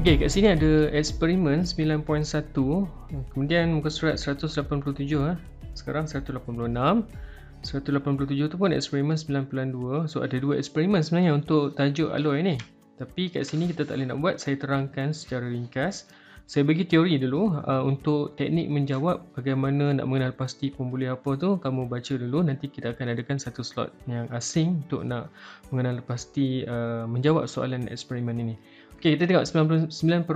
Okey, kat sini ada eksperimen 9.1 kemudian muka surat 187 eh. Sekarang 186. 187 tu pun eksperimen 9.2. So ada dua eksperimen sebenarnya untuk tajuk alloy ni. Tapi kat sini kita tak boleh nak buat, saya terangkan secara ringkas. Saya bagi teori dulu uh, untuk teknik menjawab bagaimana nak mengenal pasti pembuli apa tu kamu baca dulu nanti kita akan adakan satu slot yang asing untuk nak mengenal pasti uh, menjawab soalan eksperimen ini. Okey, kita tengok 99.1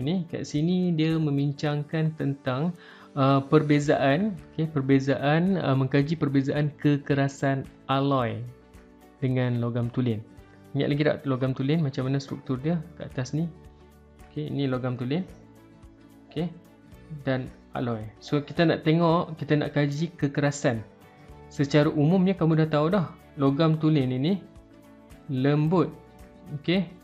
ni. Kat sini dia membincangkan tentang uh, perbezaan, okay, perbezaan uh, mengkaji perbezaan kekerasan alloy dengan logam tulen. Ingat lagi tak logam tulen macam mana struktur dia kat atas ni? Okey, ini logam tulen. Okey. Dan alloy. So kita nak tengok, kita nak kaji kekerasan. Secara umumnya kamu dah tahu dah, logam tulen ini lembut. Okey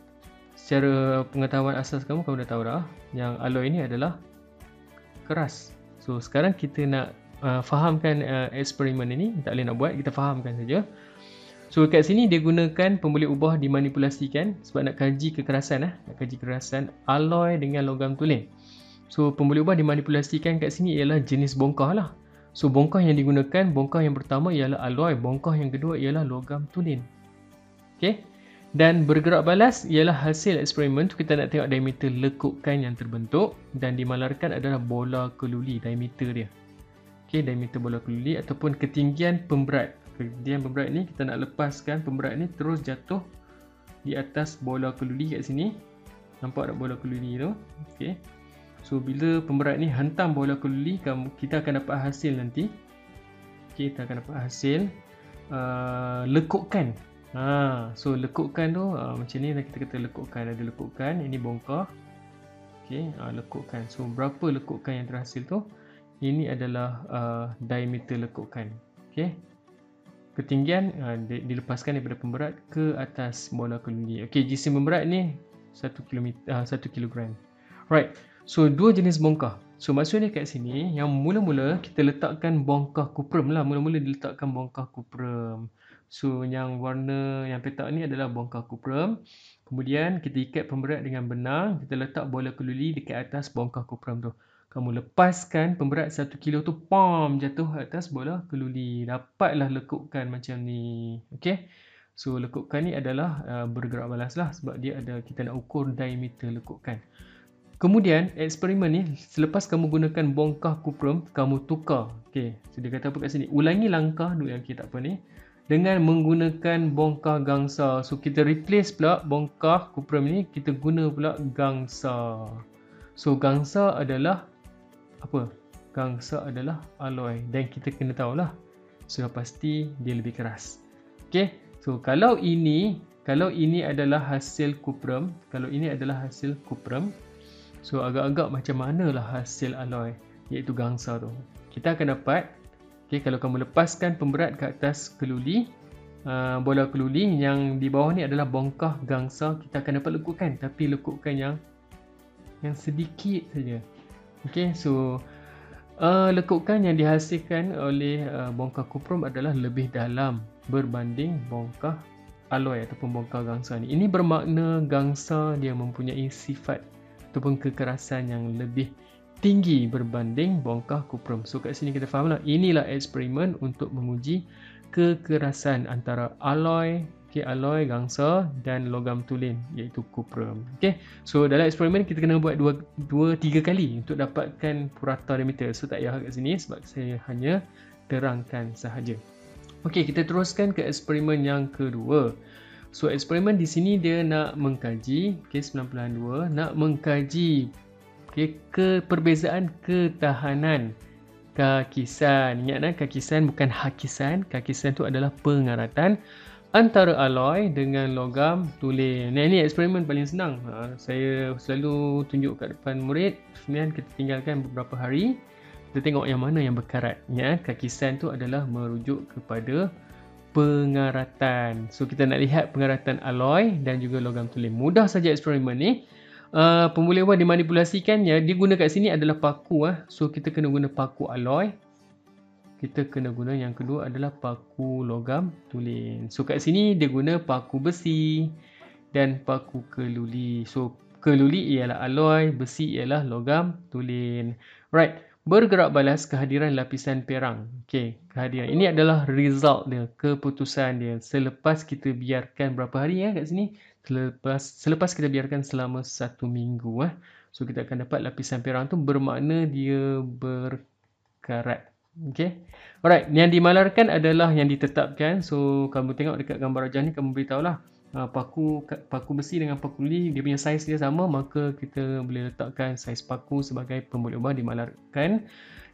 secara pengetahuan asas kamu kamu dah tahu dah yang alloy ini adalah keras. So sekarang kita nak uh, fahamkan uh, eksperimen ini, tak boleh nak buat, kita fahamkan saja. So kat sini dia gunakan pembuli ubah dimanipulasikan sebab nak kaji kekerasan eh, nak kaji kekerasan alloy dengan logam tulen. So pembuli ubah dimanipulasikan kat sini ialah jenis bongkah lah. So bongkah yang digunakan, bongkah yang pertama ialah alloy, bongkah yang kedua ialah logam tulen. Okay dan bergerak balas ialah hasil eksperimen tu kita nak tengok diameter lekukan yang terbentuk dan dimalarkan adalah bola keluli diameter dia. Ok diameter bola keluli ataupun ketinggian pemberat. Ketinggian pemberat ni kita nak lepaskan pemberat ni terus jatuh di atas bola keluli kat sini. Nampak tak bola keluli tu? Ok so bila pemberat ni hantam bola keluli kita akan dapat hasil nanti. Ok kita akan dapat hasil uh, lekukan Ha, so lekukkan tu ha, macam ni kita kata lekukkan ada lekukkan ini bongkar. Okey, ha, lekukkan. So berapa lekukkan yang terhasil tu? Ini adalah uh, diameter lekukkan. Okey. Ketinggian uh, dilepaskan daripada pemberat ke atas bola keludi. Okey, jisim pemberat ni 1 km uh, 1 kg. Right. So dua jenis bongkar. So maksudnya kat sini yang mula-mula kita letakkan bongkar kuprum lah. Mula-mula diletakkan bongkar kuprum. So yang warna yang petak ni adalah bongkar kuprum. Kemudian kita ikat pemberat dengan benang. Kita letak bola keluli dekat atas bongkar kuprum tu. Kamu lepaskan pemberat 1 kilo tu. Pam jatuh atas bola keluli. Dapatlah lekukkan macam ni. Okay. So lekukkan ni adalah uh, bergerak balas lah. Sebab dia ada kita nak ukur diameter lekukkan. Kemudian eksperimen ni selepas kamu gunakan bongkar kuprum. Kamu tukar. Okay. So dia kata apa kat sini. Ulangi langkah dulu yang kita apa ni dengan menggunakan bongkar gangsa. So kita replace pula bongkar kuprum ni kita guna pula gangsa. So gangsa adalah apa? Gangsa adalah alloy dan kita kena tahulah sudah pasti dia lebih keras. Okey. So kalau ini kalau ini adalah hasil kuprum, kalau ini adalah hasil kuprum, so agak-agak macam manalah hasil alloy iaitu gangsa tu. Kita akan dapat Okay, kalau kamu lepaskan pemberat ke atas keluli, uh, bola keluli yang di bawah ni adalah bongkah gangsa, kita akan dapat lekukan. Tapi lekukan yang yang sedikit saja. Okay, so uh, lekukan yang dihasilkan oleh uh, bongkah kuprum adalah lebih dalam berbanding bongkah alloy ataupun bongkah gangsa ni. Ini bermakna gangsa dia mempunyai sifat ataupun kekerasan yang lebih tinggi berbanding bongkah kuprum. So kat sini kita faham lah. Inilah eksperimen untuk menguji kekerasan antara alloy, okay, alloy gangsa dan logam tulen iaitu kuprum. Okay. So dalam eksperimen kita kena buat dua, dua tiga kali untuk dapatkan purata diameter. So tak payah kat sini sebab saya hanya terangkan sahaja. Okay, kita teruskan ke eksperimen yang kedua. So eksperimen di sini dia nak mengkaji, okay, 92, nak mengkaji okay, ke perbezaan ketahanan kakisan. Ingat kan kakisan bukan hakisan. Kakisan tu adalah pengaratan antara alloy dengan logam tulen. Nah, ini eksperimen paling senang. Ha, saya selalu tunjuk kat depan murid. Kemudian kita tinggalkan beberapa hari. Kita tengok yang mana yang berkarat. Ya, kakisan tu adalah merujuk kepada pengaratan. So kita nak lihat pengaratan alloy dan juga logam tulen. Mudah saja eksperimen ni uh, pemulih wang dimanipulasikan ya dia guna kat sini adalah paku ah so kita kena guna paku alloy kita kena guna yang kedua adalah paku logam tulen so kat sini dia guna paku besi dan paku keluli so keluli ialah alloy, besi ialah logam tulen. Right. Bergerak balas kehadiran lapisan perang. Okey, kehadiran. Ini adalah result dia, keputusan dia. Selepas kita biarkan berapa hari ya kat sini? Selepas selepas kita biarkan selama satu minggu eh. So kita akan dapat lapisan perang tu bermakna dia berkarat. Okey. Alright, yang dimalarkan adalah yang ditetapkan. So kamu tengok dekat gambar rajah ni kamu beritahulah uh, paku paku besi dengan paku li dia punya saiz dia sama maka kita boleh letakkan saiz paku sebagai pemboleh ubah dimalarkan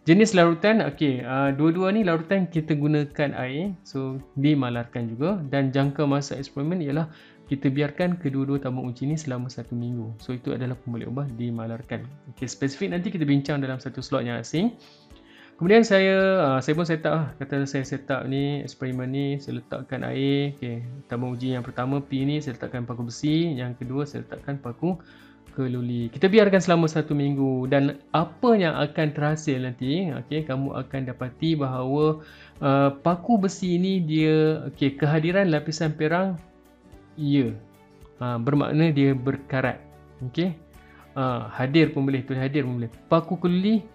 jenis larutan okey uh, dua-dua ni larutan kita gunakan air so dimalarkan juga dan jangka masa eksperimen ialah kita biarkan kedua-dua tabung uji ni selama satu minggu so itu adalah pemboleh ubah dimalarkan okey spesifik nanti kita bincang dalam satu slot yang asing Kemudian saya uh, saya pun set up lah. Kata saya set up ni eksperimen ni saya letakkan air. Okey, tabung uji yang pertama P ni saya letakkan paku besi, yang kedua saya letakkan paku keluli. Kita biarkan selama satu minggu dan apa yang akan terhasil nanti, okey, kamu akan dapati bahawa uh, paku besi ni dia okey, kehadiran lapisan perang ya. Uh, bermakna dia berkarat. Okey. Uh, hadir pun boleh, tu hadir pun boleh. Paku keluli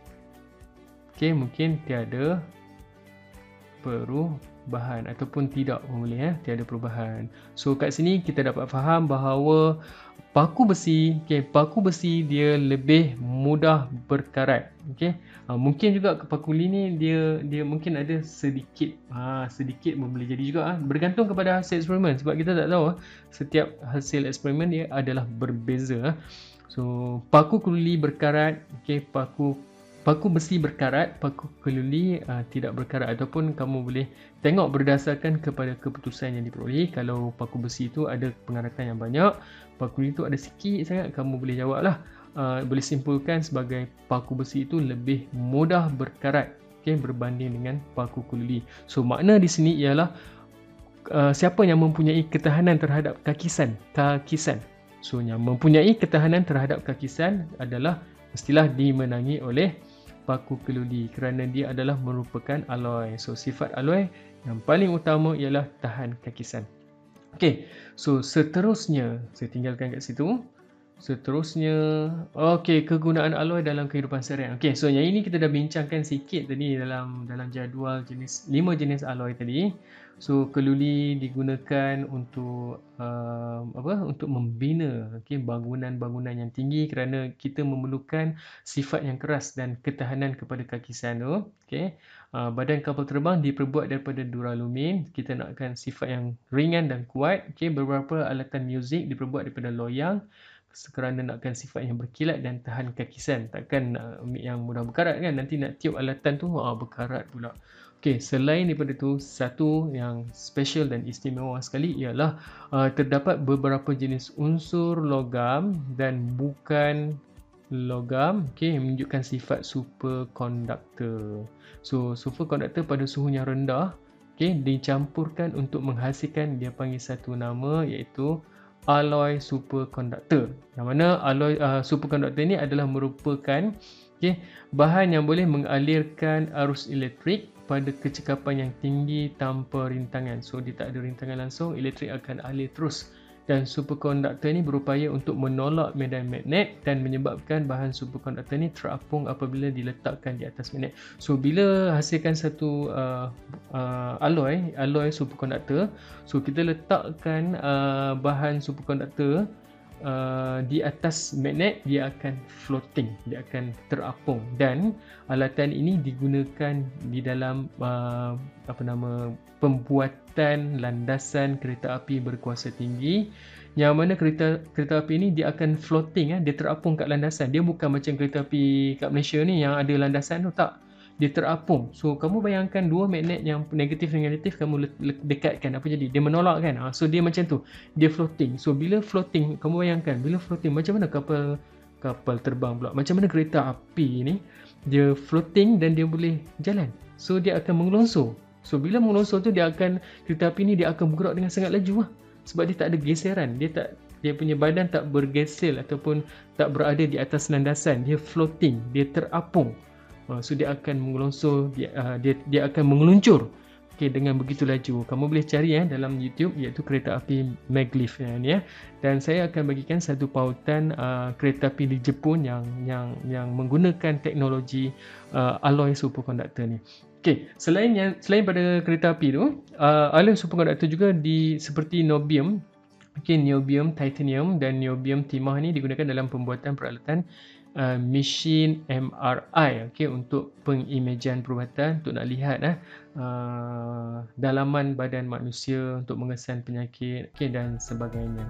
Okey, mungkin tiada perubahan ataupun tidak pun boleh eh, tiada perubahan. So kat sini kita dapat faham bahawa paku besi, okey, paku besi dia lebih mudah berkarat. Okey. Ha, mungkin juga paku li ni dia dia mungkin ada sedikit ha, sedikit pun boleh jadi juga ha. bergantung kepada hasil eksperimen sebab kita tak tahu ha. setiap hasil eksperimen dia adalah berbeza. So paku kuli berkarat, okey, paku paku besi berkarat, paku keluli uh, tidak berkarat ataupun kamu boleh tengok berdasarkan kepada keputusan yang diperoleh. Kalau paku besi itu ada pengaratan yang banyak, paku itu ada sikit sangat, kamu boleh jawablah. Uh, boleh simpulkan sebagai paku besi itu lebih mudah berkarat okay, berbanding dengan paku keluli. So makna di sini ialah uh, siapa yang mempunyai ketahanan terhadap kakisan, kakisan. So yang mempunyai ketahanan terhadap kakisan adalah mestilah dimenangi oleh paku keludi kerana dia adalah merupakan alloy. So sifat alloy yang paling utama ialah tahan kakisan. Okey, so seterusnya saya tinggalkan kat situ. Seterusnya, okey kegunaan alloy dalam kehidupan seharian. Okey, so yang ini kita dah bincangkan sikit tadi dalam dalam jadual jenis lima jenis alloy tadi. So keluli digunakan untuk uh, apa? Untuk membina okay, bangunan-bangunan yang tinggi kerana kita memerlukan sifat yang keras dan ketahanan kepada kakisan tu. Okay. Uh, badan kapal terbang diperbuat daripada duralumin. Kita nakkan sifat yang ringan dan kuat. Okay. Beberapa alatan muzik diperbuat daripada loyang kerana nakkan sifat yang berkilat dan tahan kakisan. Takkan uh, yang mudah berkarat kan. Nanti nak tiup alatan tu uh, berkarat pula. Okey, selain daripada itu, satu yang special dan istimewa sekali ialah uh, terdapat beberapa jenis unsur logam dan bukan logam okey menunjukkan sifat superconductor. So, superconductor pada suhu yang rendah okey dicampurkan untuk menghasilkan dia panggil satu nama iaitu alloy superconductor. Yang mana alloy uh, superconductor ini adalah merupakan okey bahan yang boleh mengalirkan arus elektrik pada kecekapan yang tinggi tanpa rintangan. So dia tak ada rintangan langsung, elektrik akan alir terus. Dan superkonduktor ni berupaya untuk menolak medan magnet dan menyebabkan bahan superkonduktor ni terapung apabila diletakkan di atas magnet. So bila hasilkan satu uh, uh, alloy, alloy superkonduktor, so kita letakkan uh, bahan superkonduktor uh, di atas magnet dia akan floating dia akan terapung. Dan alatan ini digunakan di dalam uh, apa nama pembuatan landasan kereta api berkuasa tinggi. Yang mana kereta kereta api ini dia akan floating eh. Dia terapung kat landasan. Dia bukan macam kereta api kat Malaysia ni yang ada landasan tu tak dia terapung. So kamu bayangkan dua magnet yang negatif dan negatif kamu dekatkan apa jadi? Dia menolak kan? Ha, so dia macam tu. Dia floating. So bila floating kamu bayangkan bila floating macam mana kapal kapal terbang pula? Macam mana kereta api ni dia floating dan dia boleh jalan. So dia akan mengelongsor. So bila mengelongsor tu dia akan kereta api ni dia akan bergerak dengan sangat laju lah. Sebab dia tak ada geseran. Dia tak dia punya badan tak bergesel ataupun tak berada di atas landasan. Dia floating, dia terapung. Uh, so dia akan mengelongsor dia, uh, dia dia akan mengeluncur okay, dengan begitu laju. Kamu boleh cari ya dalam YouTube iaitu kereta api maglev ya, ya. Dan saya akan bagikan satu pautan uh, kereta api di Jepun yang yang yang menggunakan teknologi uh, alloy superconductor ni. Okey, selain yang selain pada kereta api tu, uh, alloy superconductor juga di seperti niobium, okey niobium, titanium dan niobium timah ni digunakan dalam pembuatan peralatan uh, mesin MRI okey untuk pengimejan perubatan untuk nak lihat eh uh, dalaman badan manusia untuk mengesan penyakit okey dan sebagainya.